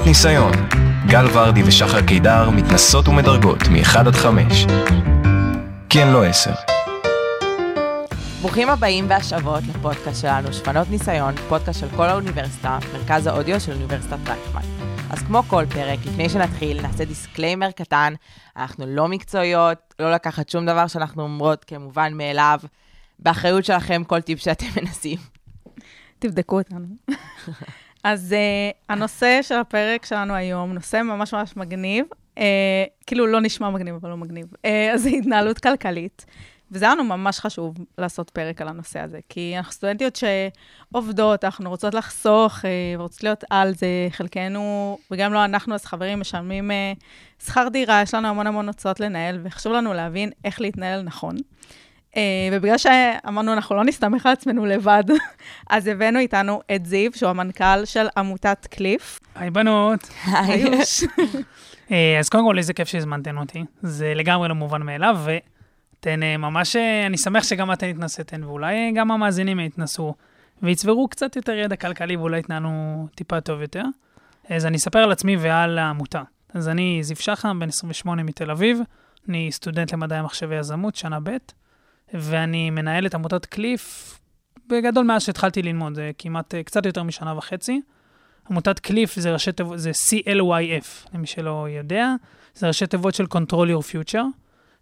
שפנות ניסיון. גל ורדי ושחר קידר מתנסות ומדרגות מ-1 עד 5. כן, לא 10. ברוכים הבאים והשבות לפודקאסט שלנו, שפנות ניסיון, פודקאסט של קול האוניברסיטה, מרכז האודיו של אוניברסיטת רייכמן. אז כמו כל פרק, לפני שנתחיל, נעשה disclaimer קטן, אנחנו לא מקצועיות, לא לקחת שום דבר שאנחנו אומרות כמובן מאליו. באחריות שלכם כל טיפ שאתם מנסים. תבדקו אותנו. אז uh, הנושא של הפרק שלנו היום, נושא ממש ממש מגניב, uh, כאילו לא נשמע מגניב, אבל לא מגניב, uh, אז זה התנהלות כלכלית. וזה היה לנו ממש חשוב לעשות פרק על הנושא הזה, כי אנחנו סטודנטיות שעובדות, אנחנו רוצות לחסוך, uh, רוצות להיות על זה, חלקנו, וגם לא אנחנו, אז חברים משלמים uh, שכר דירה, יש לנו המון המון הוצאות לנהל, וחשוב לנו להבין איך להתנהל נכון. Uh, ובגלל שאמרנו, אנחנו לא נסתמך על עצמנו לבד, אז הבאנו איתנו את זיו, שהוא המנכ"ל של עמותת קליף. היי בנות. היי. uh, אז קודם כל, איזה כיף שהזמנתן אותי. זה לגמרי לא מובן מאליו, ואתן uh, ממש, uh, אני שמח שגם אתן התנסיתן, ואולי גם המאזינים יתנסו, ויצברו קצת יותר ידע כלכלי, ואולי יתנהלו טיפה טוב יותר. אז אני אספר על עצמי ועל העמותה. אז אני זיו שחם, בן 28 מתל אביב, אני סטודנט למדעי המחשב ויזמות, שנה ב'. ואני מנהל את עמותת קליף בגדול מאז שהתחלתי ללמוד, זה כמעט קצת יותר משנה וחצי. עמותת קליף זה ראשי תיבות, זה CLYF, למי שלא יודע, זה ראשי תיבות של Control Your Future,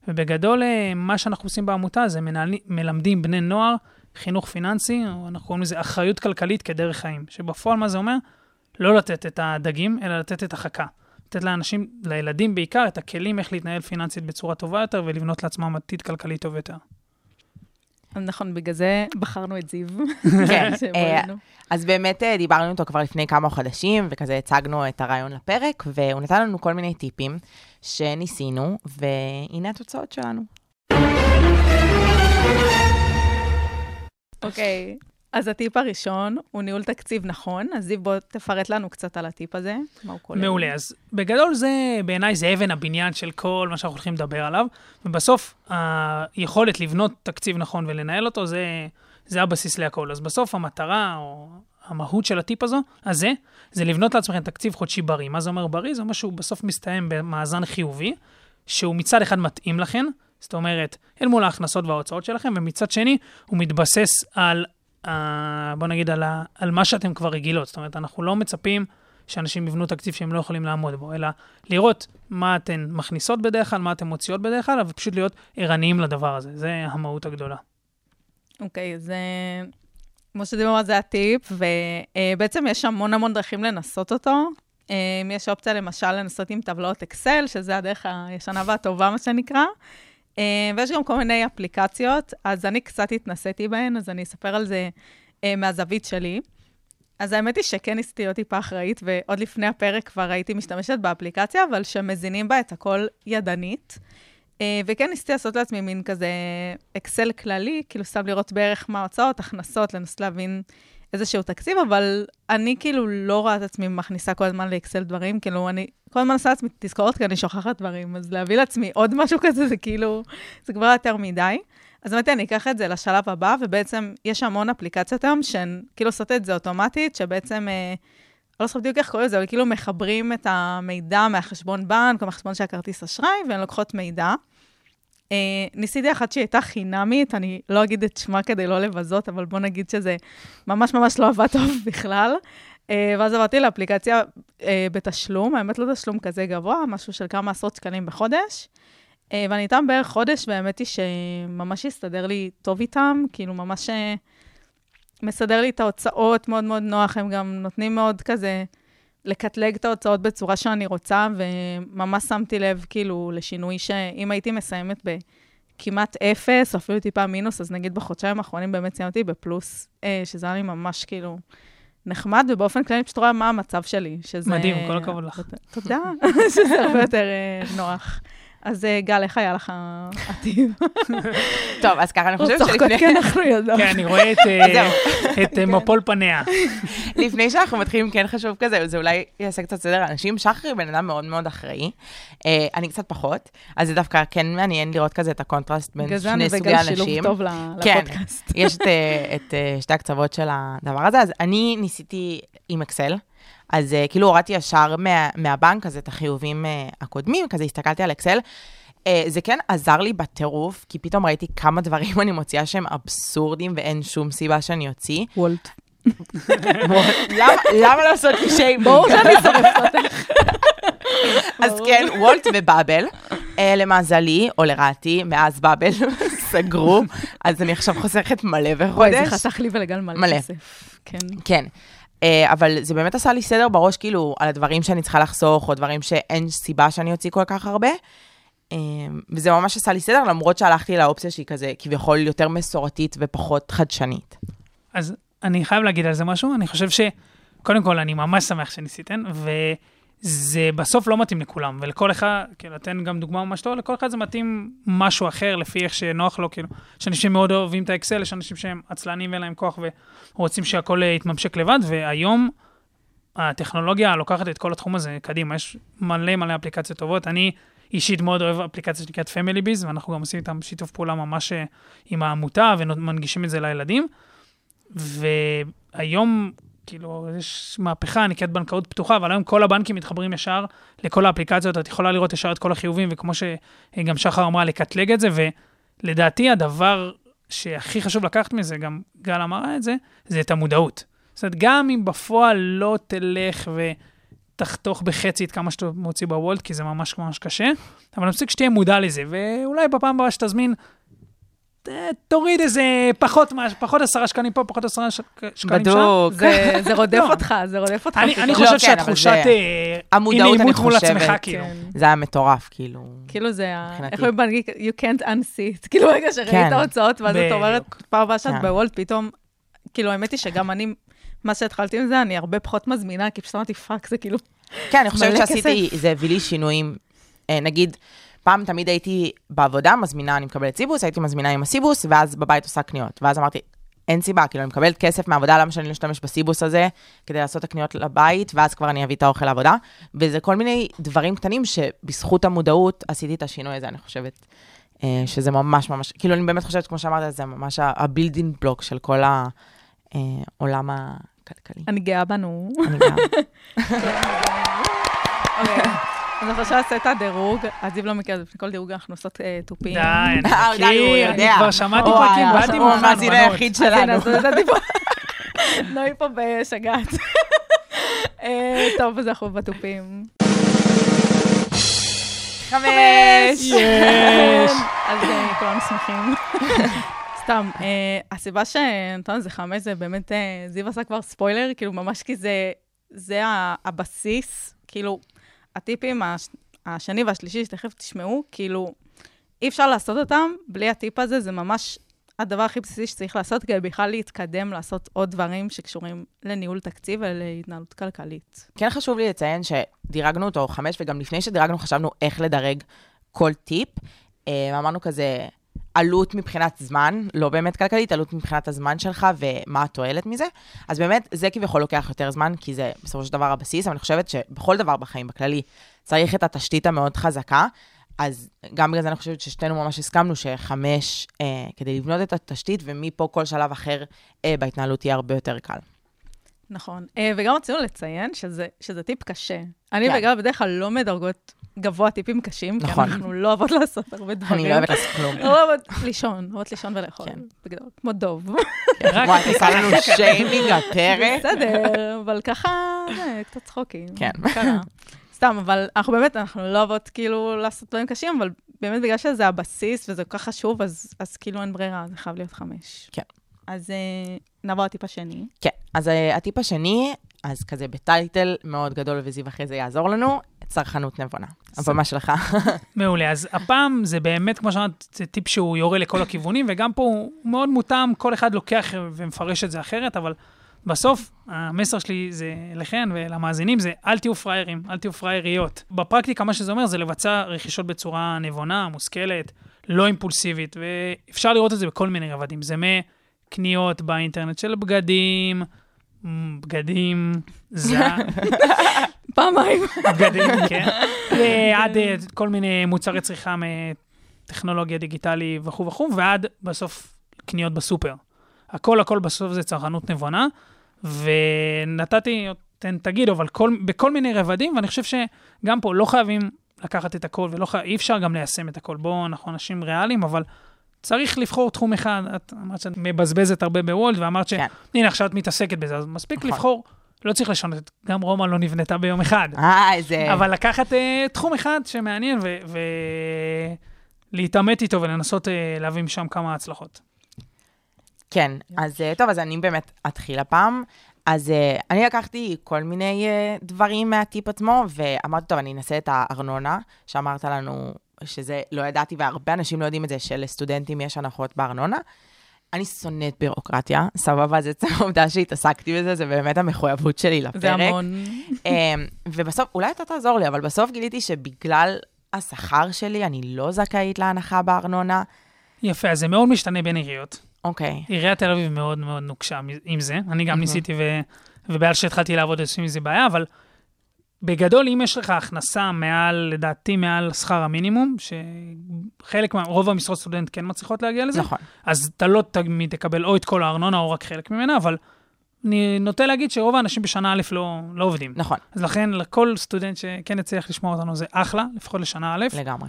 ובגדול מה שאנחנו עושים בעמותה זה מנהל, מלמדים בני נוער חינוך פיננסי, אנחנו קוראים לזה אחריות כלכלית כדרך חיים, שבפועל מה זה אומר? לא לתת את הדגים, אלא לתת את החכה. לתת לאנשים, לילדים בעיקר, את הכלים איך להתנהל פיננסית בצורה טובה יותר ולבנות לעצמם עתיד כלכלי טוב יותר. נכון, בגלל זה בחרנו את זיו. כן, אה, אז באמת אה, דיברנו איתו כבר לפני כמה חודשים, וכזה הצגנו את הרעיון לפרק, והוא נתן לנו כל מיני טיפים שניסינו, והנה התוצאות שלנו. אוקיי, אז הטיפ הראשון הוא ניהול תקציב נכון, אז זיו, בוא תפרט לנו קצת על הטיפ הזה, מה הוא כולל. מעולה, אז בגדול זה, בעיניי זה אבן הבניין של כל מה שאנחנו הולכים לדבר עליו, ובסוף היכולת לבנות תקציב נכון ולנהל אותו, זה, זה הבסיס להכל. אז בסוף המטרה, או המהות של הטיפ הזו, הזה, זה לבנות לעצמכם תקציב חודשי בריא. מה זה אומר בריא? זה אומר שהוא בסוף מסתיים במאזן חיובי, שהוא מצד אחד מתאים לכם, זאת אומרת, אל מול ההכנסות וההוצאות שלכם, ומצד שני, הוא מתבסס על בוא נגיד, על, ה, על מה שאתם כבר רגילות. זאת אומרת, אנחנו לא מצפים שאנשים יבנו תקציב שהם לא יכולים לעמוד בו, אלא לראות מה אתן מכניסות בדרך כלל, מה אתן מוציאות בדרך כלל, ופשוט להיות ערניים לדבר הזה. זה המהות הגדולה. אוקיי, okay, זה... כמו שדיברנו, זה הטיפ, ובעצם יש המון המון דרכים לנסות אותו. יש אופציה, למשל, לנסות עם טבלאות אקסל, שזה הדרך הישנה והטובה, מה שנקרא. אה, ויש גם כל מיני אפליקציות, אז אני קצת התנסיתי בהן, אז אני אספר על זה אה, מהזווית שלי. אז האמת היא שכן ניסיתי להיות טיפה אחראית, ועוד לפני הפרק כבר הייתי משתמשת באפליקציה, אבל שמזינים בה את הכל ידנית. אה, וכן ניסיתי לעשות לעצמי מין כזה אקסל כללי, כאילו סתם לראות בערך מה ההוצאות, הכנסות, לנסות להבין איזשהו תקציב, אבל אני כאילו לא רואה את עצמי מכניסה כל הזמן לאקסל דברים, כאילו אני כל הזמן עושה לעצמי תזכורות כי אני שוכחת דברים, אז להביא לעצמי עוד משהו כזה, זה כאילו, זה כבר יותר מדי. אז באמת אני אקח את זה לשלב הבא, ובעצם יש המון אפליקציות היום שהן כאילו עושות את זה אוטומטית, שבעצם, אה, לא זוכרת בדיוק איך קוראים לזה, אבל כאילו מחברים את המידע מהחשבון בנק או מהחשבון של הכרטיס אשראי, והן לוקחות מידע. Uh, ניסיתי אחת שהיא הייתה חינמית, אני לא אגיד את שמה כדי לא לבזות, אבל בוא נגיד שזה ממש ממש לא עבד טוב בכלל. Uh, ואז עברתי לאפליקציה uh, בתשלום, האמת לא תשלום כזה גבוה, משהו של כמה עשרות שקלים בחודש. Uh, ואני איתם בערך חודש, והאמת היא שממש הסתדר לי טוב איתם, כאילו ממש uh, מסדר לי את ההוצאות מאוד מאוד נוח, הם גם נותנים מאוד כזה לקטלג את ההוצאות בצורה שאני רוצה, וממש שמתי לב כאילו לשינוי שאם הייתי מסיימת בכמעט אפס, או אפילו טיפה מינוס, אז נגיד בחודשיים האחרונים באמת סיימתי בפלוס, אה, שזה היה לי ממש כאילו נחמד, ובאופן כללי פשוט רואה מה המצב שלי, שזה... מדהים, כל הכבוד לך. תודה, שזה הרבה יותר אה, נוח. אז אה, גל, איך היה לך הטיפ? טוב, אז ככה אני חושבת שלפני... צוחקות כי אנחנו יודעות. כן, אני רואה את אה, מפול פניה. לפני שאנחנו מתחילים, כן חשוב כזה, זה אולי יעשה קצת סדר לאנשים. שחר בן אדם מאוד מאוד אחראי, אה, אני קצת פחות, אז זה דווקא כן מעניין לראות כזה את הקונטרסט בין שני סוגי אנשים. זה אני טוב כן, לפודקאסט. יש את שתי הקצוות של הדבר הזה, אז אני ניסיתי עם אקסל. אז uh, כאילו הורדתי ישר מה, מהבנק הזה את החיובים uh, הקודמים, כזה הסתכלתי על אקסל. Uh, זה כן עזר לי בטירוף, כי פתאום ראיתי כמה דברים אני מוציאה שהם אבסורדים ואין שום סיבה שאני אוציא. וולט. למה, למה לעשות לי שיימינג? ברור שאני שורפת אותך. אז כן, וולט ובאבל. למזלי, או לרעתי, מאז באבל סגרו, אז אני עכשיו חוסכת מלא וואי, זה. חסך לי ולגל מלא מלא. כסף. כן. אה, אבל זה באמת עשה לי סדר בראש, כאילו, על הדברים שאני צריכה לחסוך, או דברים שאין סיבה שאני אוציא כל כך הרבה. אה, וזה ממש עשה לי סדר, למרות שהלכתי לאופציה שהיא כזה, כביכול יותר מסורתית ופחות חדשנית. אז אני חייב להגיד על זה משהו, אני חושב שקודם כל, אני ממש שמח שניסיתן, וזה בסוף לא מתאים לכולם, ולכל אחד, כאילו, אתן גם דוגמה ממש טובה, לכל אחד זה מתאים משהו אחר, לפי איך שנוח לו, כאילו, יש אנשים שמאוד אוהבים את האקסל, יש אנשים שהם עצלנים ואין להם כוח ורוצים שהכל אה, יתממשק לבד, והיום הטכנולוגיה לוקחת את כל התחום הזה קדימה, יש מלא מלא אפליקציות טובות. אני אישית מאוד אוהב אפליקציה שנקראת Family Biz, ואנחנו גם עושים איתם שיתוף פעולה ממש אה, עם העמותה, ומנגישים את זה לילדים. והיום, כאילו, יש מהפכה, נקראת בנקאות פתוחה, אבל היום כל הבנקים מתחברים ישר לכל האפליקציות, את יכולה לראות ישר את כל החיובים, וכמו שגם שחר אמרה, לקטלג את זה, ולדעתי הדבר שהכי חשוב לקחת מזה, גם גל אמרה את זה, זה את המודעות. זאת אומרת, גם אם בפועל לא תלך ותחתוך בחצי את כמה שאתה מוציא בוולט, כי זה ממש ממש קשה, אבל מספיק שתהיה מודע לזה, ואולי בפעם הבאה שתזמין, תוריד איזה פחות, פחות עשרה שקלים פה, פחות עשרה שקלים שם. בדוק. זה זה רודף לא. אותך, זה רודף אותך. אני. אני לא, חושב כן, שהתחושת זה- אה, המודעות, אני אי-נעימות מול חושבת, עצמך, כאילו. כן. זה היה מטורף, כאילו. כאילו זה. איך אומרים באנגלית? You can't unsee it. כאילו רגע שראית כן. הוצאות, ואז את. אומרת, פעם הבאה שאת כן. ב Wolt, פתאום, כאילו, האמת היא שגם אני, מה שהתחלתי עם זה, אני הרבה פחות מזמינה, כי פשוט אמרתי, fuck, זה כאילו, כן, אני חושבת שעשיתי, זה הביא לי שינויים. אה, נגיד, פעם תמיד הייתי בעבודה, מזמינה, אני מקבלת Cibus, הייתי מזמינה עם ה Cibus, ואז בבית עושה קניות. ואז אמרתי, אין סיבה, כאילו, אני מקבלת כסף מהעבודה, למה שאני לא אשתמש ב Cibus הזה כדי לעשות את הקניות לבית, ואז כבר אני אביא את האוכל לעבודה. וזה כל מיני דברים קטנים שבזכות המודעות עשיתי את השינוי הזה, אני חושבת. אה, שזה ממש ממש, כאילו, אני באמת חושבת, כמו שאמרת, זה ממש הבילדין בלוק של כל העולם הכלכלי. אני גאה בנו. אני גם. אז אנחנו עכשיו נעשה את הדירוג, אז אם לא מכיר, לפני כל דירוג אנחנו עושות אה, תופים. די, אני אה, הוא מכיר. אני כבר שמעתי פרקים, הוא באתי הוא מוכן, המאזין בנות. היחיד שלנו. נוי פה בשגעת. אה, טוב, אז אנחנו בתופים. חמש. יש. אז כולנו שמחים. סתם, הסיבה שנתנו לזה חמש זה באמת, זיו עשה כבר ספוילר, כאילו ממש כי זה, הבסיס, כאילו, הטיפים הש- השני והשלישי שתכף תשמעו, כאילו, אי אפשר לעשות אותם בלי הטיפ הזה, זה ממש הדבר הכי בסיסי שצריך לעשות כדי בכלל להתקדם, לעשות עוד דברים שקשורים לניהול תקציב ולהתנהלות כלכלית. כן חשוב לי לציין שדירגנו אותו חמש, וגם לפני שדירגנו חשבנו איך לדרג כל טיפ. אה, אמרנו כזה, עלות מבחינת זמן, לא באמת כלכלית, עלות מבחינת הזמן שלך ומה התועלת מזה. אז באמת, זה כביכול לוקח יותר זמן, כי זה בסופו של דבר הבסיס, אבל אני חושבת שבכל דבר בחיים, בכללי, צריך את התשתית המאוד חזקה. אז גם בגלל זה אני חושבת ששתינו ממש הסכמנו שחמש, אה, כדי לבנות את התשתית, ומפה כל שלב אחר אה, בהתנהלות יהיה הרבה יותר קל. נכון. אה, וגם רצינו לציין שזה, שזה טיפ קשה. אני כן. וגל בדרך כלל לא מדרגות גבוה טיפים קשים, נכון. כי אנחנו לא אוהבות לעשות הרבה דברים. אני לא אוהבת לעשות כלום. לא אוהבות לישון, אוהבות לישון ולאכול, כן. בגדול, כמו דוב. רק וואי, את עושה לנו שיימינג הפרק. בסדר, אבל ככה, זה, קצת צחוקים. כן. סתם, אבל אנחנו באמת, אנחנו לא אוהבות כאילו לעשות דברים קשים, אבל באמת בגלל שזה הבסיס וזה כל כך חשוב, אז, אז כאילו אין ברירה, זה חייב להיות חמש. כן. אז אה, נעבור לטיפ השני. כן, אז uh, הטיפ השני, אז כזה בטייטל מאוד גדול, וזיו אחרי זה יעזור לנו, צרכנות נבונה. הבמה שלך. מעולה. אז הפעם זה באמת, כמו שאמרת, זה טיפ שהוא יורה לכל הכיוונים, וגם פה הוא מאוד מותאם, כל אחד לוקח ומפרש את זה אחרת, אבל בסוף, המסר שלי זה לכן ולמאזינים, זה אל תהיו פראיירים, אל תהיו פראייריות. בפרקטיקה, מה שזה אומר זה לבצע רכישות בצורה נבונה, מושכלת, לא אימפולסיבית, ואפשר לראות את זה בכל מיני רבדים. זה מקניות באינטרנט של בגדים, בגדים, זה... פעמיים. בגדים, כן. ועד אה, כל מיני מוצרי צריכה מטכנולוגיה דיגיטלי וכו' וכו', ועד בסוף קניות בסופר. הכל הכל בסוף זה צרכנות נבונה, ונתתי תן, תגיד, אבל כל, בכל מיני רבדים, ואני חושב שגם פה לא חייבים לקחת את הכל, ולא חי... אי אפשר גם ליישם את הכל. בואו, אנחנו אנשים ריאליים, אבל צריך לבחור תחום אחד. את אמרת שאת מבזבזת הרבה בוולד, ואמרת ש... כן. הנה, עכשיו את מתעסקת בזה, אז מספיק נכון. לבחור. לא צריך לשנות, גם רומא לא נבנתה ביום אחד. אה, איזה... אבל לקחת אה, תחום אחד שמעניין ולהתעמת איתו ולנסות אה, להביא משם כמה הצלחות. כן, אז אה, טוב, אז אני באמת אתחיל הפעם. אז אה, אני לקחתי כל מיני אה, דברים מהטיפ עצמו, ואמרתי, טוב, אני אנסה את הארנונה, שאמרת לנו שזה לא ידעתי, והרבה אנשים לא יודעים את זה, שלסטודנטים יש הנחות בארנונה. אני שונאת בירוקרטיה, סבבה, זה עצם העובדה שהתעסקתי בזה, זה באמת המחויבות שלי לפרק. זה המון. אמ, ובסוף, אולי אתה תעזור לי, אבל בסוף גיליתי שבגלל השכר שלי, אני לא זכאית להנחה בארנונה. יפה, אז זה מאוד משתנה בין עיריות. אוקיי, עיריית תל אביב מאוד מאוד נוקשה עם זה. אני גם ניסיתי, ו... ובעל שהתחלתי לעבוד, יש עם זה בעיה, אבל בגדול, אם יש לך הכנסה מעל, לדעתי, מעל שכר המינימום, שחלק, מה- רוב המשרות סטודנט כן מצליחות להגיע לזה, נכון. אז אתה לא תמיד תקבל או את כל הארנונה או רק חלק ממנה, אבל אני נוטה להגיד שרוב האנשים בשנה א' לא, לא עובדים. נכון, אז לכן, לכל סטודנט שכן יצליח לשמוע אותנו זה אחלה, לפחות לשנה א', לגמרי.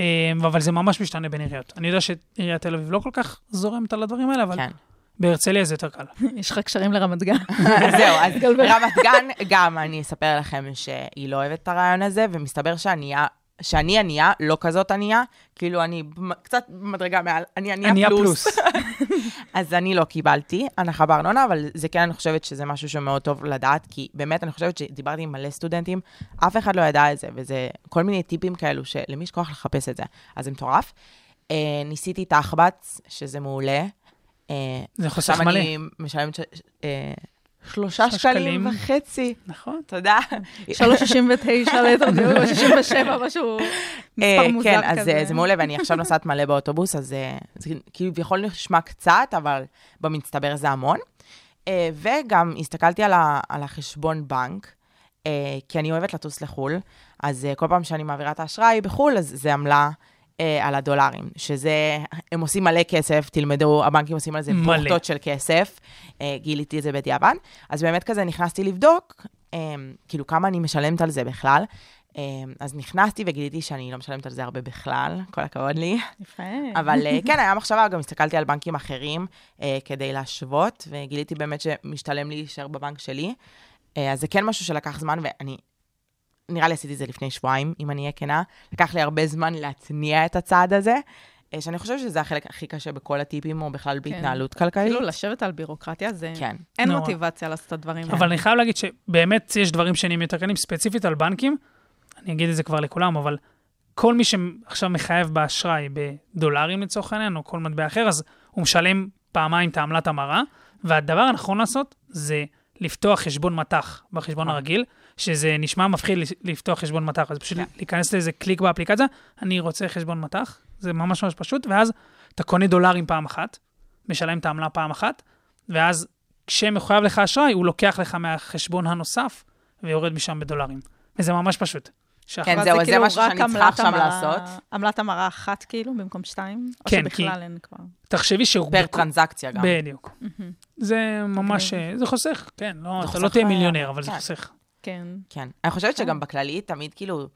אה, אבל זה ממש משתנה בין עיריות. אני יודע שעיריית תל אביב לא כל כך זורמת על הדברים האלה, אבל כן. בהרצליה זה יותר קל. יש לך קשרים לרמת גן. זהו, אז רמת גן, גם אני אספר לכם שהיא לא אוהבת את הרעיון הזה, ומסתבר שענייה, שאני ענייה, לא כזאת ענייה, כאילו אני קצת במדרגה מעל, אני ענייה. פלוס. אז אני לא קיבלתי הנחה בארנונה, אבל זה כן, אני חושבת שזה משהו שמאוד טוב לדעת, כי באמת, אני חושבת שדיברתי עם מלא סטודנטים, אף אחד לא ידע את זה, וזה כל מיני טיפים כאלו שלמי יש כוח לחפש את זה, אז זה מטורף. אה, ניסיתי תחבץ, שזה מעולה. אה, זה חוסך עכשיו מלא. אני משלמת. אה, שלושה שקלים. וחצי, נכון. תודה. 3.69 ליטר דיור, או 67, משהו, אה, מספר מוזר כן, כזה. אז אה, זה מעולה, ואני עכשיו נוסעת מלא באוטובוס, אז זה כביכול נשמע קצת, אבל במצטבר זה המון. וגם הסתכלתי על החשבון בנק, כי אני אוהבת לטוס לחו"ל, אז כל פעם שאני מעבירה את האשראי בחו"ל, אז זה עמלה אה, על הדולרים, שזה, הם עושים מלא כסף, תלמדו, הבנקים עושים על זה. בוכטות של כסף, אה, גיליתי את זה בדיעבד. אז באמת כזה נכנסתי לבדוק, אה, כאילו כמה אני משלמת על זה בכלל. אה, אז נכנסתי וגיליתי שאני לא משלמת על זה הרבה בכלל, כל הכבוד לי. יפה. אבל אה, כן, היה מחשבה, גם הסתכלתי על בנקים אחרים אה, כדי להשוות, וגיליתי באמת שמשתלם לי להישאר בבנק שלי. אז זה כן משהו שלקח זמן, ואני, נראה לי עשיתי את זה לפני שבועיים, אם אני אהיה כנה. לקח לי הרבה זמן להתניע את הצעד הזה, אה, שאני חושבת שזה החלק הכי קשה בכל הטיפים, או בכלל בהתנהלות כלכלית. כאילו, לשבת על בירוקרטיה זה... כן. אין נורא. מוטיבציה לעשות את הדברים האלה. אבל אני חייב להגיד שבאמת יש דברים שנהיים יותר קלים, ספציפית על בנקים, אני אגיד את זה כבר לכולם, אבל כל מי שעכשיו מחייב באשראי בדולרים לצורך העניין, או כל מטבע אחר, אז הוא משלם פעמיים את העמלת המרה, והדבר הנכון לעשות זה לפתוח חשבון מטח בחשבון אה. הרגיל, שזה נשמע מפחיד לפתוח חשבון מטח, אז פשוט להיכנס לאיזה קליק באפליקציה, אני רוצה חשבון מטח, זה ממש ממש פשוט, ואז אתה קונה דולרים פעם אחת, משלם את העמלה פעם אחת, ואז כשמחויב לך אשראי, הוא לוקח לך מהחשבון הנוסף ויורד משם בדולרים. וזה ממש פשוט. כן, זהו, זה כאילו משהו שאני צריכה עכשיו המרה- לעשות. עמלת המרה אחת, כאילו, במקום שתיים? או כן, שבכלל כי- אין כבר. תחשבי שהוא... פר טרנזקציה גם. בדיוק. זה ממש, אה, זה חוסך, כן, לא, זה אתה לא תהיה מיליונר, אבל זה כן. חוסך. כן. כן. אני חושבת שגם בכללי, תמיד כאילו,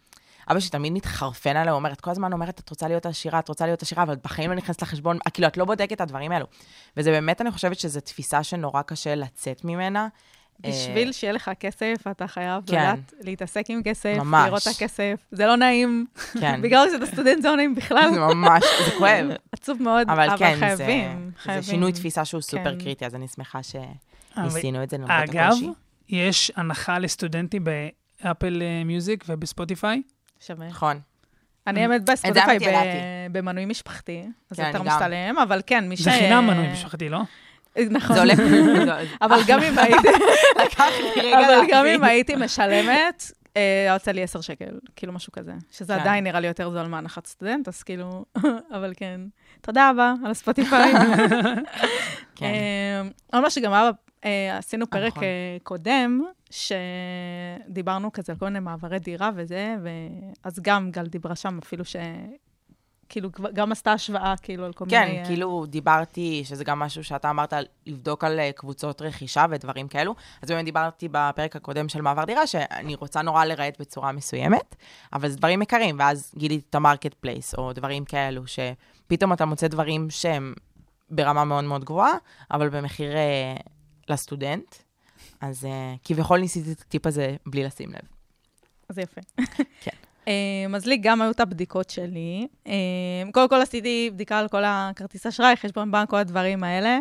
אבא שלי תמיד מתחרפן עליה, הוא אומר, את כל הזמן אומרת, את רוצה להיות עשירה, את רוצה להיות עשירה, אבל בחיים לא נכנסת לחשבון, אה, כאילו, את לא בודקת את הדברים האלו. וזה באמת, אני חושבת שזו תפיסה שנורא קשה לצאת ממנה. בשביל אה, שיהיה לך כסף, אתה חייב כן. לדעת להתעסק עם כסף, ממש. לראות את הכסף. זה לא נעים. כן. בגלל שאתה סטודנט זה לא נעים בכלל. זה ממש, זה כואב. עצוב מאוד, אבל כן, זה- חייבים. זה חייבים. שינוי תפיסה שהוא סופר כן. קריטי, אז אני שמחה אבל- שניסינו את זה למרות אגב, הקושי. יש הנחה לסטודנטים ב Apple אה, Music וב Spotify. שווה. נכון. אני האמת ב Spotify במנוי משפחתי, אז כן, זה יותר. משתלם, אבל כן, מי ש... זה חינם מנוי משפחתי, לא? נכון. זה הולך... אבל גם אם הייתי... לקח לי רגע אבל גם. אם הייתי משלמת, אה, יוצא לי 10 שקל, כאילו משהו כזה. שזה כן. עדיין נראה לי יותר זול מהנחת סטודנט, אז כאילו, אבל כן. תודה רבה על הספוטיפיי. כן. מה שגם היה, אה, עשינו פרק נכון. אה, קודם, שדיברנו כזה על כל מיני מעברי דירה וזה, ואז גם גל דיברה שם אפילו ש... כאילו, גם עשתה השוואה, כאילו, על כל כן, מיני... אה, כאילו דיברתי, שזה גם משהו שאתה אמרת, לבדוק על אה, קבוצות רכישה ודברים כאלו. אז באמת דיברתי בפרק הקודם של מעבר דירה, שאני רוצה נורא לרהט בצורה מסוימת, אבל זה דברים יקרים, ואז גיליתי את ה Marketplace, או דברים כאלו, שפתאום אתה מוצא דברים שהם ברמה מאוד מאוד גבוהה, אבל במחיר אה, לסטודנט. אז אה, כביכול ניסיתי את הטיפ הזה בלי לשים לב. זה יפה. כן. אמ, אז לי גם היו את הבדיקות שלי. אמ, קודם כל עשיתי בדיקה על כל הכרטיס אשראי, חשבון בנק, כל הדברים האלה.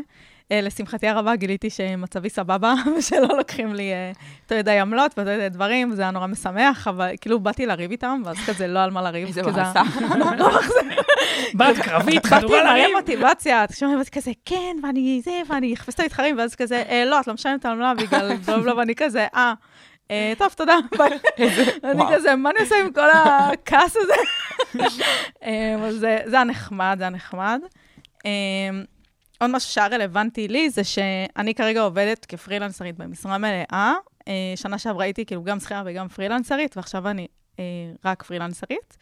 אה, לשמחתי הרבה גיליתי שמצבי סבבה, ושלא לוקחים לי אה, יותר מדי עמלות ויותר מדי דברים, וזה היה נורא משמח, אבל כאילו באתי לריב איתם, ואז כזה לא על מה לריב. איזה כי זה- באסה. בת קרבית, באתי חדורה מלא לריב. מוטיבציה, את שומעת באתי כזה, כן, ואני זה, ואני אחפש את המתחרים, ואז כזה, "אה, לא, את לא משלמת עמלה בגלל בלה, ואני כזה, אה, טוב, תודה, ביי. אני. כזה, מה אני עושה עם כל הכעס הזה? אבל זה היה נחמד, זה היה נחמד. עוד משהו שהיה רלוונטי לי, זה שאני כרגע עובדת כפרילנסרית במשרה מלאה. אה, שנה שעברה הייתי כאילו גם שכירה וגם פרילנסרית, ועכשיו אני אה, רק פרילנסרית.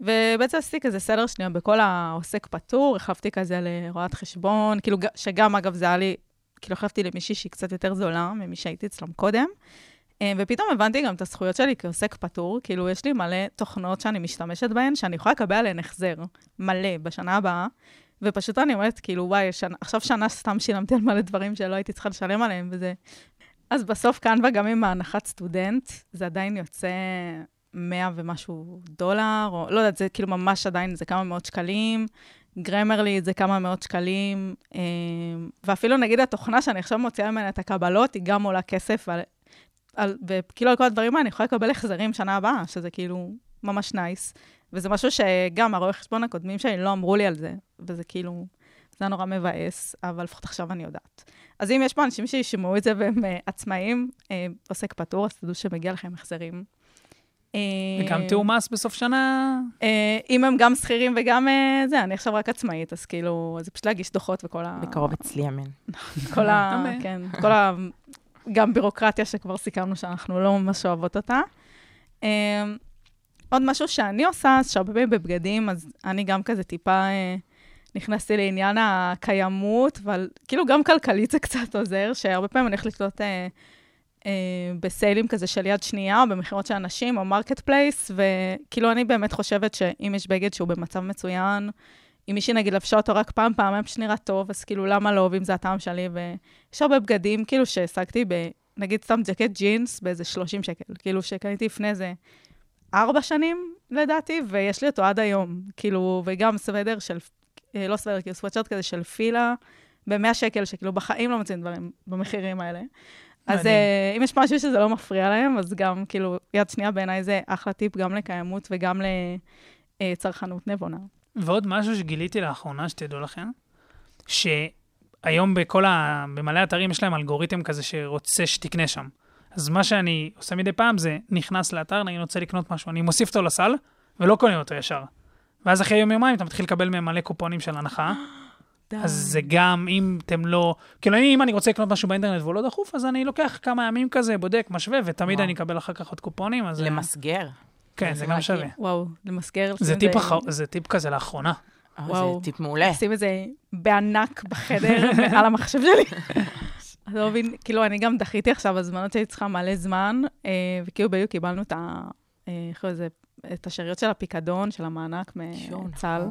ובעצם עשיתי כזה סדר שנייה בכל העוסק פטור, החלפתי כזה לרואת חשבון, כאילו, שגם, אגב, זה היה לי, כאילו, החלפתי למישהי שהיא קצת יותר זולה ממי שהייתי אצלם קודם. אה, ופתאום הבנתי גם את הזכויות שלי כעוסק פטור, כאילו, יש לי מלא תוכנות שאני משתמשת בהן, שאני יכולה לקבל עליהן החזר מלא בשנה הבאה, ופשוט אני אומרת, כאילו, וואי, שנה, עכשיו שנה סתם שילמתי על מלא דברים שלא הייתי צריכה לשלם עליהם, וזה... אז בסוף Canva, גם עם ההנחת סטודנט, זה עדיין יוצא 100 ומשהו דולר, או לא יודעת, זה כאילו ממש עדיין, זה כמה מאות שקלים. Grammarly זה כמה מאות שקלים, אה, ואפילו נגיד התוכנה שאני עכשיו מוציאה ממנה את הקבלות, היא גם עולה כסף, על, על, וכאילו על כל הדברים האלה אני יכולה לקבל החזרים שנה הבאה, שזה כאילו ממש nice. וזה משהו שגם הרואי חשבון הקודמים שלי לא אמרו לי על זה, וזה כאילו, זה היה נורא מבאס, אבל לפחות עכשיו אני יודעת. אז אם יש פה אנשים שישמעו את זה והם אה, עצמאים, אה, עוסק פטור, אז תדעו שמגיע לכם החזרים. אה, וגם תיאום מס בסוף שנה. אם הם גם שכירים וגם זה, אני עכשיו רק עצמאית, אז כאילו, זה פשוט להגיש דוחות וכל ה... בקרוב אצלי, אמן. כל ה... כן, כל ה... גם בירוקרטיה שכבר סיכמנו שאנחנו לא ממש אוהבות אותה. עוד משהו שאני עושה, אז שהרבה פעמים בבגדים, אז אני גם כזה טיפה אה, נכנסתי לעניין הקיימות, אבל כאילו גם כלכלית זה קצת עוזר, שהרבה פעמים אני הולכת לקנות אה, אה, בסיילים כזה של יד שנייה, או במכירות של אנשים, או Marketplace, וכאילו אני באמת חושבת שאם יש בגד שהוא במצב מצוין, אם מישהי נגיד לבשה אותו רק פעם, פעמיים נראה טוב, אז כאילו למה לא, ואם זה הטעם שלי, ויש הרבה בגדים כאילו שהשגתי ב... נגיד סתם ג'קט ג'ינס באיזה 30 שקל, כאילו שקניתי לפני איזה ארבע שנים, לדעתי, ויש לי אותו עד היום. כאילו, וגם סוודר של, אה, לא סוודר, כאילו סוואטשרט כזה של פילה, ב-100 שקל, שכאילו בחיים לא מוצאים דברים במחירים האלה. אז. אה, אם יש משהו שזה לא מפריע להם, אז גם, כאילו, יד שנייה בעיניי זה אחלה טיפ גם לקיימות וגם לצרכנות נבונה. ועוד משהו שגיליתי לאחרונה, שתדעו לכם, שהיום בכל ה... במלא אתרים יש להם אלגוריתם כזה שרוצה שתקנה שם. אז מה שאני עושה מדי פעם זה נכנס לאתר, נגיד רוצה לקנות משהו, אני מוסיף אותו לסל ולא קונה אותו ישר. ואז אחרי יום יומיים אתה מתחיל לקבל מהם מלא קופונים של הנחה. אז זה גם, אם אתם לא... כאילו, אני- אם אני רוצה לקנות משהו באינטרנט והוא לא דחוף, אז אני לוקח כמה ימים כזה, בודק, משווה, ותמיד. אני אקבל אחר כך עוד קופונים, אז... אה, למסגר. כן, זה גם שווה. וואו, למסגר. זה לשים טיפ כזה לאחרונה. אה, וואו. זה טיפ מעולה. לשים את זה בענק בחדר, מעל המחשב שלי. אתה לא מבין, כאילו, אני גם דחיתי עכשיו הזמנות שהייתי צריכה מלא זמן, אה, וכאילו ביו קיבלנו את ה... אה, איך לזה? את השאריות של הפיקדון, של המענק מצה"ל.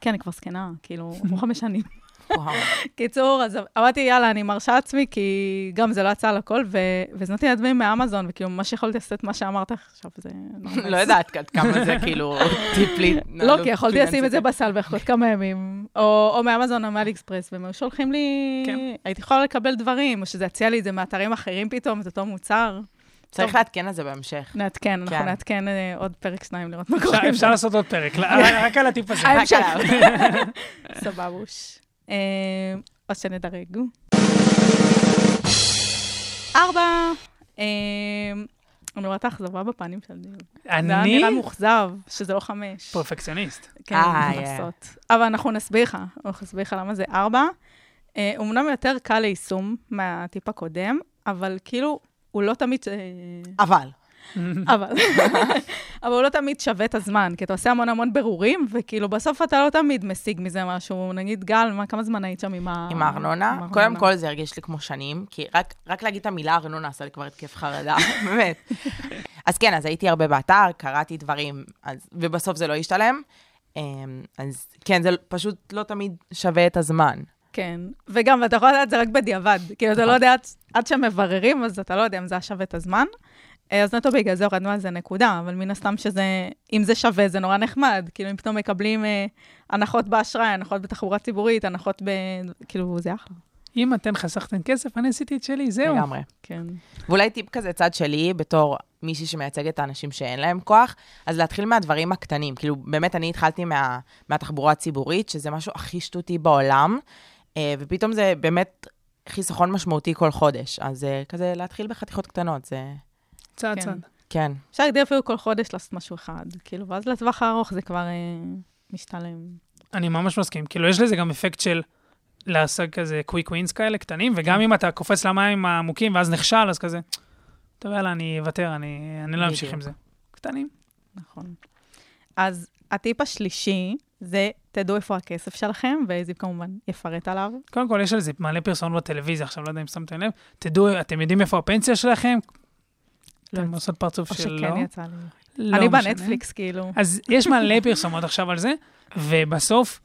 כן, אני כבר זקנה, כאילו, עברו חמש שנים. קיצור, אז אמרתי, יאללה, אני מרשה לעצמי, כי גם זה לא יצא על הכל, ו- והזמנתי לעצמי מאמזון, וכאילו, ממש יכולתי לעשות מה שאמרת עכשיו, זה... לא יודעת עד כמה זה כאילו טיפ לי. לא, כי יכולתי לשים את זה בסל ולחכות כמה ימים, או, או מאמזון או מאלי אקספרס, והם היו שולחים לי, כן. הייתי יכולה לקבל דברים, או שזה יציע לי את זה מאתרים אחרים פתאום, את אותו מוצר. צריך. לעדכן על זה בהמשך. נעדכן, אנחנו כן. נעדכן אה, עוד פרק שניים לראות מה קורה. אפשר- זה. לעשות עוד פרק, רק על הטיפ הזה. רק המשך. עליו. סבבוש. אה, אז שנדרג. ארבע. אה, אני רואה את האכזבה בפנים של דיון. זה היה אני נראה מאוכזב, שזה לא חמש. פרפקציוניסט. כן, אה, מה. לעשות. אבל אנחנו נסביר לך, אנחנו נסביר לך למה זה ארבע. אה, אומנם יותר קל ליישום מהטיפ הקודם, אבל כאילו, הוא לא תמיד... אה, אבל. אבל, אבל הוא לא תמיד שווה את הזמן, כי אתה עושה המון המון בירורים, וכאילו בסוף אתה לא תמיד משיג מזה משהו. נגיד, גל, מה, כמה זמן היית שם עם ה... עם הארנונה? קודם כל זה הרגיש לי כמו שנים, כי רק, רק להגיד את המילה ארנונה עשה לי כבר התקף חרדה, באמת. אז כן, אז הייתי הרבה באתר, קראתי דברים, אז, ובסוף זה לא השתלם. אמ, אז כן, זה פשוט לא תמיד שווה את הזמן. כן, וגם, אתה יכול לדעת זה רק בדיעבד. כאילו, אתה לא יודע, עד- עד שמבררים, אז אתה לא יודע אם זה היה שווה את הזמן. אז נטו בגלל זה הורדנו על זה נקודה, אבל מן הסתם שזה, אם זה שווה, זה נורא נחמד. כאילו, אם פתאום מקבלים אה, הנחות באשראי, הנחות בתחבורה ציבורית, הנחות ב... כאילו, זה אחלה. אם אתן חסכתן כסף, אני עשיתי את שלי, זהו. לגמרי. כן. ואולי טיפ כזה צד שלי, בתור מישהי שמייצגת את האנשים שאין להם כוח, אז להתחיל מהדברים הקטנים. כאילו, באמת, אני התחלתי מה, מהתחבורה הציבורית, שזה משהו הכי שטותי בעולם, אה, ופתאום זה באמת חיסכון משמעותי כל חודש. אז אה, כזה להתחיל בחתיכות קטנות, זה... צעד כן. צעד. כן. אפשר להגדיר אפילו כל חודש לעשות משהו אחד, כאילו, ואז לטווח הארוך זה כבר אה, משתלם. אני ממש מסכים. כאילו, יש לזה גם אפקט של לעשות כזה קוויק ווינס כאלה קטנים, וגם אם אתה קופץ למים העמוקים ואז נכשל, אז כזה, טוב, יאללה, אני אוותר, אני, אני לא אמשיך עם זה. קטנים. נכון. אז הטיפ השלישי זה, תדעו איפה הכסף שלכם, וזיו כמובן יפרט עליו. קודם כל, יש על זה מלא פרסומות בטלוויזיה, עכשיו, לא יודע אם שמתם לב. תדעו, אתם יודעים איפה הפנסיה שלכם? אתם עושות פרצוף או של שכן. יצא לי. לא אני. בנטפליקס, כאילו. אז יש מלא פרסומות עכשיו על זה, ובסוף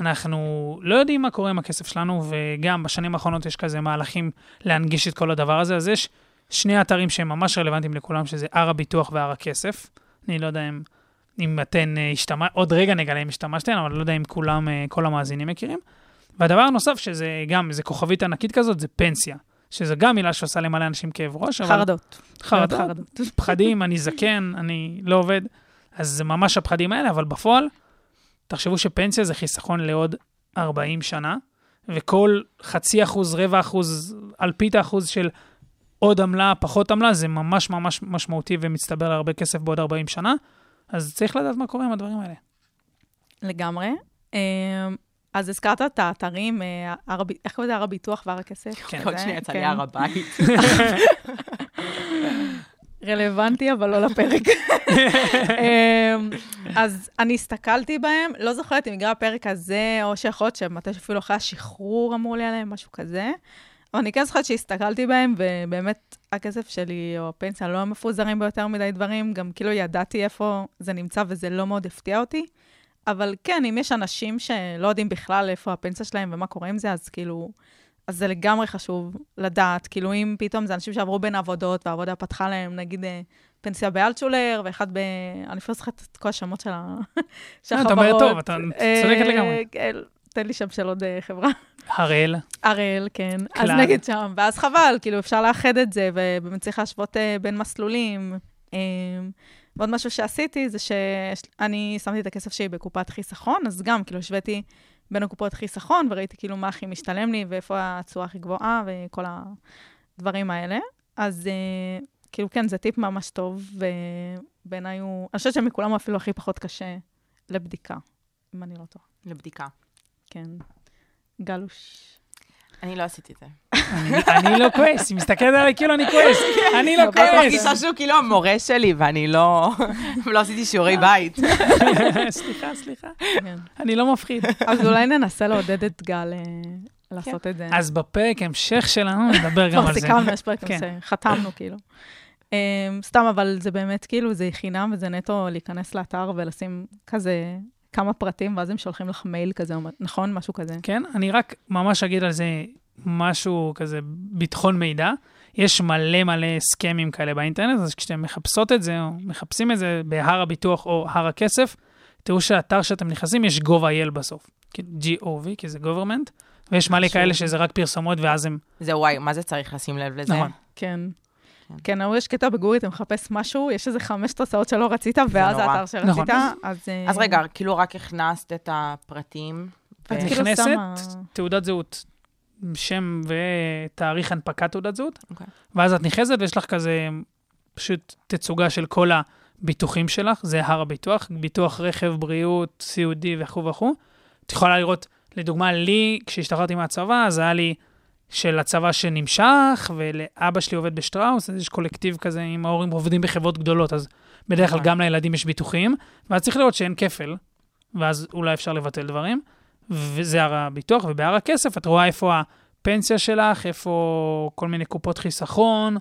אנחנו לא יודעים מה קורה עם הכסף שלנו, וגם בשנים האחרונות יש כזה מהלכים להנגיש את כל הדבר הזה, אז יש שני אתרים שהם ממש רלוונטיים לכולם, שזה הר הביטוח והר הכסף. אני לא יודע אם, אם אתן השתמשת, עוד רגע נגלה אם השתמשתן, אבל לא יודע אם כולם, אה, כל המאזינים מכירים. והדבר הנוסף, שזה גם איזה כוכבית ענקית כזאת, זה פנסיה. שזו גם מילה שעושה למלא אנשים כאב ראש, אבל... חרדות. חרדות, חרדות. פחדים, אני זקן, אני לא עובד. אז זה ממש הפחדים האלה, אבל בפועל, תחשבו שפנסיה זה חיסכון לעוד 40 שנה, וכל חצי אחוז, רבע אחוז, אלפית האחוז של עוד עמלה, פחות עמלה, זה ממש ממש משמעותי ומצטבר להרבה כסף בעוד 40 שנה, אז צריך לדעת מה קורה עם הדברים האלה. לגמרי. אז הזכרת את האתרים, אה, איך קוראים לזה? הר הביטוח והר הכסף? כן. עוד כזה, שנייה יצא כן. לי הר הבית. רלוונטי, אבל לא לפרק. אמ, אז אני הסתכלתי בהם, לא זוכרת אם בגלל הפרק הזה, או שיכול להיות שמתי שאפילו אחרי השחרור אמרו לי עליהם, משהו כזה. אבל אני כן זוכרת שהסתכלתי בהם, ובאמת הכסף שלי או הפנסיה לא מפוזרים ביותר מדי דברים, גם כאילו ידעתי איפה זה נמצא וזה לא מאוד הפתיע אותי. אבל כן, אם יש אנשים שלא יודעים בכלל איפה הפנסיה שלהם ומה קורה עם זה, אז כאילו, אז זה לגמרי חשוב לדעת. כאילו, אם פתאום זה אנשים שעברו בין עבודות, והעבודה פתחה להם, נגיד, אה, פנסיה באלטשולר, ואחד ב... אני אפילו זוכרת את כל השמות של ה- של אה, אתה החברות. אומר טוב, אתה צודקת אה, לגמרי. כן, תן לי שם של עוד אה, חברה. הראל, הראל, כן. אז כלל. נגד שם, ואז חבל, כאילו, אפשר לאחד את זה, ובאמת צריך להשוות בין מסלולים. ועוד משהו שעשיתי זה שאני שמתי את הכסף שלי בקופת חיסכון, אז גם, כאילו, השוויתי בין הקופות חיסכון, וראיתי כאילו מה הכי משתלם לי, ואיפה התשואה הכי גבוהה, וכל הדברים האלה. אז אה, כאילו, כן, זה טיפ ממש טוב, ובעיניי הוא, אני חושבת שמכולם הוא אפילו הכי פחות קשה לבדיקה, אם אני לא טועה. לבדיקה. כן. גלוש. אני לא עשיתי את זה. אני- אני לא כועס, היא מסתכלת עליי כאילו אני כועס, אני לא לא, אני כועס. מרגישה שהוא כאילו המורה שלי, ואני לא... לא עשיתי שיעורי בית. סליחה, סליחה, כן. אני לא מפחיד. אז אולי ננסה לעודד את גל אה, לעשות את זה. אז בפרק המשך שלנו נדבר גם כבר על זה. סיכמנו, יש פרק כן. נושא, חתמנו כאילו. Um, סתם, אבל זה באמת כאילו, זה חינם וזה נטו להיכנס לאתר ולשים כזה כמה פרטים, ואז הם שולחים לך מייל כזה, נכון? משהו כזה. כן, אני רק ממש אגיד על זה משהו כזה, ביטחון מידע. יש מלא מלא סכמים כאלה באינטרנט, אז כשאתם מחפשות את זה, או מחפשים את זה בהר הביטוח או הר הכסף, תראו שהאתר שאתם נכנסים, יש gov.il בסוף. כן, G-O-V, כי זה government, ויש מלא חשוב. כאלה שזה רק פרסומות, ואז הם... זה וואי, מה זה צריך לשים לב לזה? נכון. כן. כן. כן, אבל יש קטע בגוגל, אתה מחפש משהו, יש איזה חמש תוצאות שלא רצית, ואז נורא. האתר שרצית, נכון. אז... אה, אז רגע, כאילו רק הכנסת את הפרטים. את ו- כאילו נכנסת, שמה- תעודת זהות, שם ותאריך הנפקת תעודת זהות, אוקיי. ואז את נכנסת ויש לך כזה פשוט תצוגה של כל הביטוחים שלך, זה הר הביטוח, ביטוח רכב, בריאות, סיעודי וכו' וכו'. את יכולה לראות, לדוגמה, לי, כשהשתחררתי מהצבא, אז היה לי של הצבא שנמשך, ולאבא שלי עובד בשטראוס, אז יש קולקטיב כזה, עם ההורים עובדים בחברות גדולות, אז בדרך כלל נכון. גם לילדים יש ביטוחים, ואז צריך לראות שאין כפל, ואז אולי אפשר לבטל דברים, וזה הר הביטוח, ובהר הכסף את רואה איפה הפנסיה שלך, איפה כל מיני קופות חיסכון,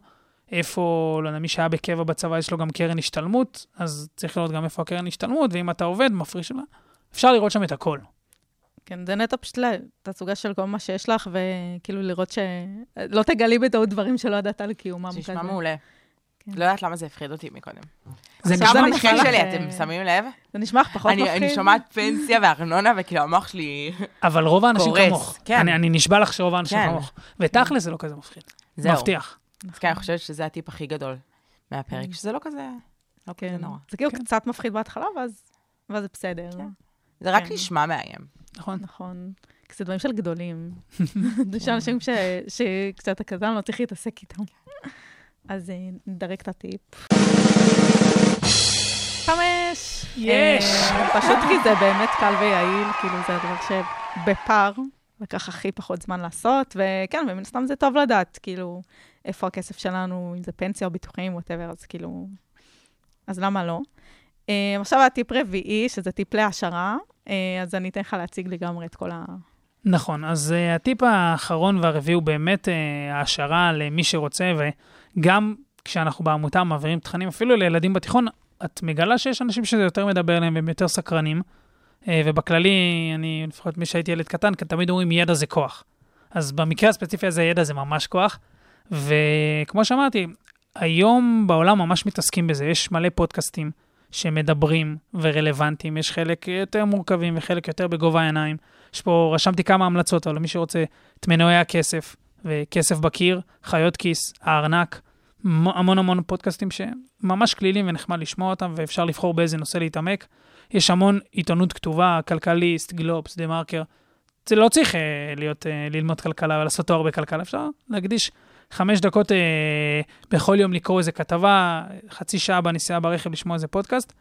איפה, לא יודע, מי שהיה בקבע בצבא יש לו גם קרן השתלמות, אז צריך לראות גם איפה הקרן השתלמות, ואם אתה עובד, מפריש לה. אפשר לראות שם את הכל. כן, זה נטו פשוט ל- תצוגה של כל מה שיש לך, וכאילו לראות שלא תגלי בטעות דברים שלא ידעת על קיומם. זה נשמע. מעולה. כן. לא יודעת למה זה הפחיד אותי מקודם. זה במחיר לך, שלי, אתם שמים לב? זה נשמע לך פחות אני מפחיד? אני שומעת פנסיה וארנונה, וכאילו המוח שלי... אבל רוב האנשים קורס, כמוך. כן. אני, נשבע לך שרוב האנשים כן. כמוך. ותכל'ס זה לא כזה מפחיד. זהו. מבטיח. אז כן, אני חושבת שזה הטיפ הכי גדול מהפרק, שזה לא כזה... לא כזה כן. נורא. זה כאילו כן. קצת מפחיד בהתחלה, ואז זה בסדר. כן. זה רק כן. נשמע מאיים. נכון. נכון. כי זה דברים של גדולים. יש אנשים ש- שקצת הקטן לא צריך להתעסק איתם. אז אה, נדרג את הטיפ. חמש. יש. אה, פשוט כי זה באמת קל ויעיל, כאילו זה הדבר שבפער לקח הכי פחות זמן לעשות, וכן, ומן הסתם זה טוב לדעת, כאילו, איפה הכסף שלנו, אם זה פנסיה או ביטוחים, ווטאבר, אז כאילו, אז למה לא? אה, עכשיו הטיפ רביעי, שזה טיפ להעשרה, אז אני אתן לך להציג לגמרי את כל ה... נכון, אז הטיפ האחרון והרביעי הוא באמת העשרה למי שרוצה, וגם כשאנחנו בעמותה מעבירים תכנים, אפילו לילדים בתיכון, את מגלה שיש אנשים שזה יותר מדבר אליהם והם יותר סקרנים, uh, ובכללי, אני, לפחות מי שהייתי ילד קטן, כי תמיד אומרים ידע זה כוח. אז במקרה הספציפי הזה, ידע זה ממש כוח, וכמו שאמרתי, היום בעולם ממש מתעסקים בזה, יש מלא פודקאסטים שמדברים ורלוונטיים, יש חלק יותר מורכבים וחלק יותר בגובה העיניים. יש פה, רשמתי כמה המלצות, אבל למי שרוצה, את מנועי הכסף, וכסף בקיר, חיות כיס, הארנק, המון המון פודקאסטים שממש כלילים ונחמד לשמוע אותם, ואפשר לבחור באיזה נושא להתעמק. יש המון עיתונות כתובה, כלכליסט, גלובס, דה מרקר. זה לא צריך אה, להיות, אה, ללמוד כלכלה ולעשות תואר בכלכלה, אפשר להקדיש חמש דקות אה, בכל יום לקרוא איזה כתבה, חצי שעה בנסיעה ברכב לשמוע איזה פודקאסט.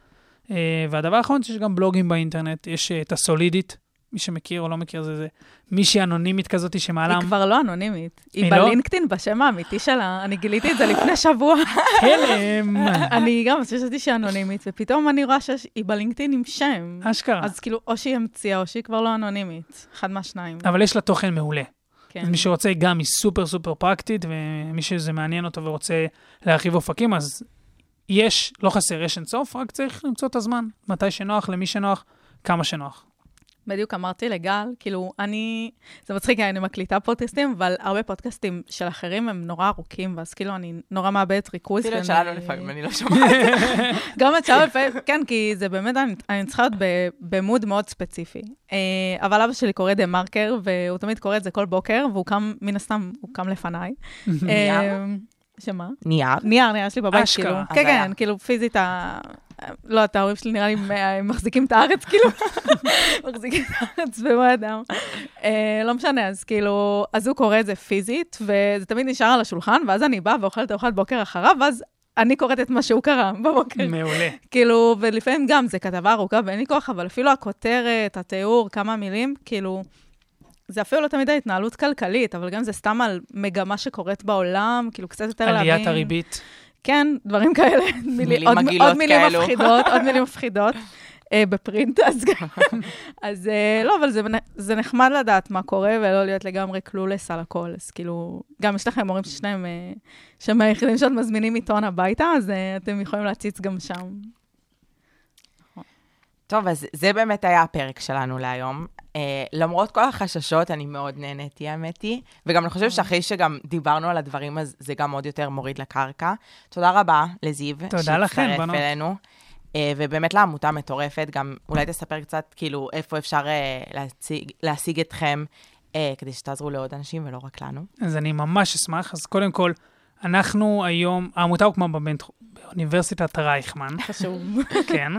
אה, והדבר האחרון, שיש גם בלוגים באינטרנט, יש אה, את הסולידית, מי שמכיר או לא מכיר, זה, זה מישהי אנונימית כזאת שמעלה... היא כבר לא אנונימית. היא היא לא? בלינקדאין בשם האמיתי שלה, אני גיליתי את זה לפני שבוע. הלם! אני גם חשבתי שהיא אנונימית, ופתאום אני רואה שהיא בלינקדאין עם שם. אשכרה. אז כאילו, או שהיא המציאה, או שהיא כבר לא אנונימית. אחד מהשניים. אבל יש לה תוכן מעולה. כן. אז מי שרוצה, גם היא סופר סופר פרקטית, ומי שזה מעניין אותו ורוצה להרחיב אופקים, אז יש, לא חסר, יש אינסוף, רק צריך למצוא את הזמן. מתי שנוח, למי שנוח, כמה שנוח. בדיוק אמרתי לגל, כאילו, אני... זה מצחיק, כי אני מקליטה פודקאסטים, אבל הרבה פודקאסטים של אחרים הם נורא ארוכים, ואז כאילו אני נורא מאבדת ריכוז. אפילו את שלנו לפעמים, אני לא שומעת. גם את שלנו לפעמים, כן, כי זה באמת, אני, צריכה להיות ב mood מאוד ספציפי. אה, אבל אבא שלי קורא TheMarker, והוא תמיד קורא את זה כל בוקר, והוא קם, מן הסתם, הוא קם לפניי. אה, שמה? נייר. נייר, נייר שלי בבית, אשכרה. כאילו. אז כן, היה. כן, כאילו פיזית, ה... לא יודעת, ההורים שלי נראה לי מחזיקים את הארץ, כאילו. מחזיקים את הארץ במו ידם. אה, לא משנה, אז כאילו, אז הוא קורא את זה פיזית, וזה תמיד נשאר על השולחן, ואז אני באה ואוכלת ארוחת בוקר אחריו, ואז אני קוראת את מה שהוא קרא בבוקר. מעולה. כאילו, ולפעמים גם, זה כתבה ארוכה ואין לי כוח, אבל אפילו הכותרת, התיאור, כמה מילים, כאילו, זה אפילו לא תמיד ההתנהלות כלכלית, אבל גם זה סתם על מגמה שקורית בעולם, כאילו, קצת יותר להבין. עליית הריבית. כן, דברים כאלה. מילים עוד, מגעילות עוד מילים כאלו. מפחידות, עוד מילים מפחידות. אה, בפרינט, אז, אז אה, לא, אבל זה, זה נחמד לדעת מה קורה ולא להיות לגמרי קלולס על הכל. אז כאילו, גם יש לכם הורים שיש להם, אה, שהם היחידים שעוד מזמינים עיתון הביתה, אז אתם יכולים להציץ גם שם. טוב, אז זה באמת היה הפרק שלנו להיום. Uh, למרות כל החששות, אני מאוד נהניתי, האמת היא, וגם אני חושבת שאחרי שגם דיברנו על הדברים, אז זה גם עוד יותר מוריד לקרקע. תודה רבה לזיו. תודה לכם, בנות. שהצטרף אלינו. Uh, ובאמת לעמותה מטורפת, גם אולי תספר קצת, כאילו, איפה אפשר uh, להציג, להשיג אתכם, uh, כדי שתעזרו לעוד אנשים ולא רק לנו. אז אני ממש אשמח. אז קודם כל, אנחנו היום, העמותה הוקמה באוניברסיטת רייכמן, חשוב. כן.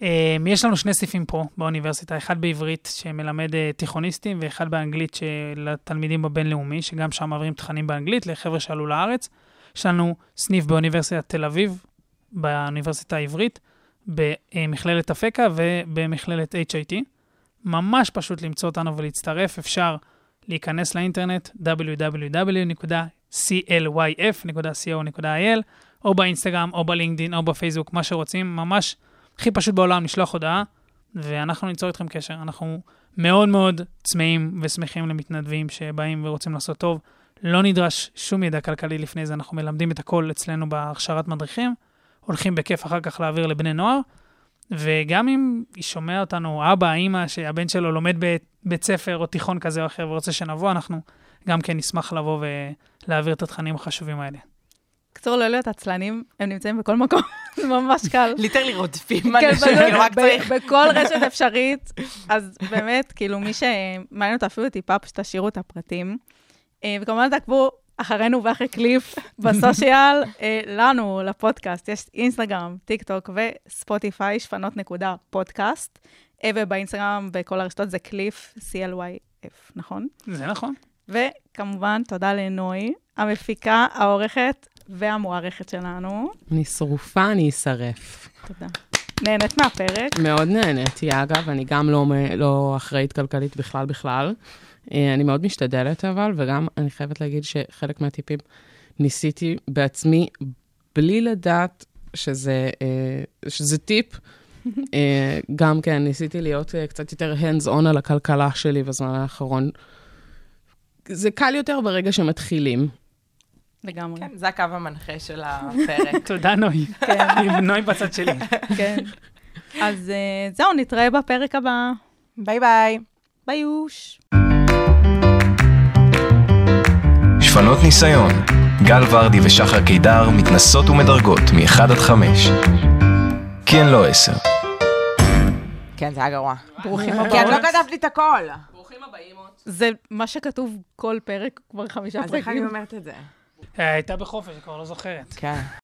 Um, יש לנו שני סעיפים פה באוניברסיטה, אחד בעברית שמלמד uh, תיכוניסטים, ואחד באנגלית של התלמידים בבינלאומי, שגם שם מעבירים תכנים באנגלית לחבר'ה שעלו לארץ. יש לנו סניף באוניברסיטת תל אביב, באוניברסיטה העברית, במכללת אפקה ובמכללת HIT. ממש פשוט למצוא אותנו ולהצטרף, אפשר להיכנס לאינטרנט www.clyf.co.il, או באינסטגרם, או בלינקדין, או בפייסבוק, מה שרוצים, ממש הכי פשוט בעולם לשלוח הודעה, ואנחנו ניצור איתכם קשר. אנחנו מאוד מאוד צמאים ושמחים למתנדבים שבאים ורוצים לעשות טוב. לא נדרש שום ידע כלכלי לפני זה, אנחנו מלמדים את הכל אצלנו בהכשרת מדריכים, הולכים בכיף אחר כך להעביר לבני נוער, וגם אם שומע אותנו אבא, אימא, שהבן שלו לומד בבית ספר או תיכון כזה או אחר ורוצה שנבוא, אנחנו גם כן נשמח לבוא ולהעביר את התכנים החשובים האלה. קצור, לא להיות עצלנים, הם נמצאים בכל מקום, זה ממש קל. ליטרלי רודפים כן, אנשים, כאילו רק צריך... בכל רשת אפשרית. אז באמת, כאילו, מי שמעניין אותו אפילו טיפה, פשוט תשאירו את הפרטים. אה, וכמובן תעקבו אחרינו ואחרי CLYF ב social, אה, לנו, לפודקאסט, יש Instagram, TikTok ו Spotify, שפנות נקודה פודקאסט, אה, וב Instagram בכל הרשתות זה CLYF, CLYF, נכון? זה נכון. וכמובן, תודה לנוי, המפיקה, העורכת והמוערכת שלנו. אני שרופה, אני אשרף. תודה. נהנית מהפרק? מאוד נהניתי, אגב, אני גם לא, לא אחראית כלכלית בכלל בכלל. אה, אני מאוד משתדלת, אבל, וגם אני חייבת להגיד שחלק מהטיפים ניסיתי בעצמי, בלי לדעת שזה, אה, שזה טיפ. אה, גם כן, ניסיתי להיות קצת יותר hands on על הכלכלה שלי בזמן האחרון. זה קל יותר ברגע שמתחילים. לגמרי. כן, זה הקו המנחה של הפרק. תודה, נוי. כן. עם נוי בצד שלי. כן. אז אה, זהו, נתראה בפרק הבא. ביי ביי. ביוש. שפנות ניסיון, גל ורדי ושחר קידר מתנסות ומדרגות מ-1 עד 5. כי הן לא 10. כן, זה היה גרוע. ברוכים כי את הבאות. לא כתבת לי את הכל. זה מה שכתוב כל פרק כבר חמישה אז איך אני פרקים. אומרת את זה? אה, הייתה בחופש, כבר לא זוכרת. כן.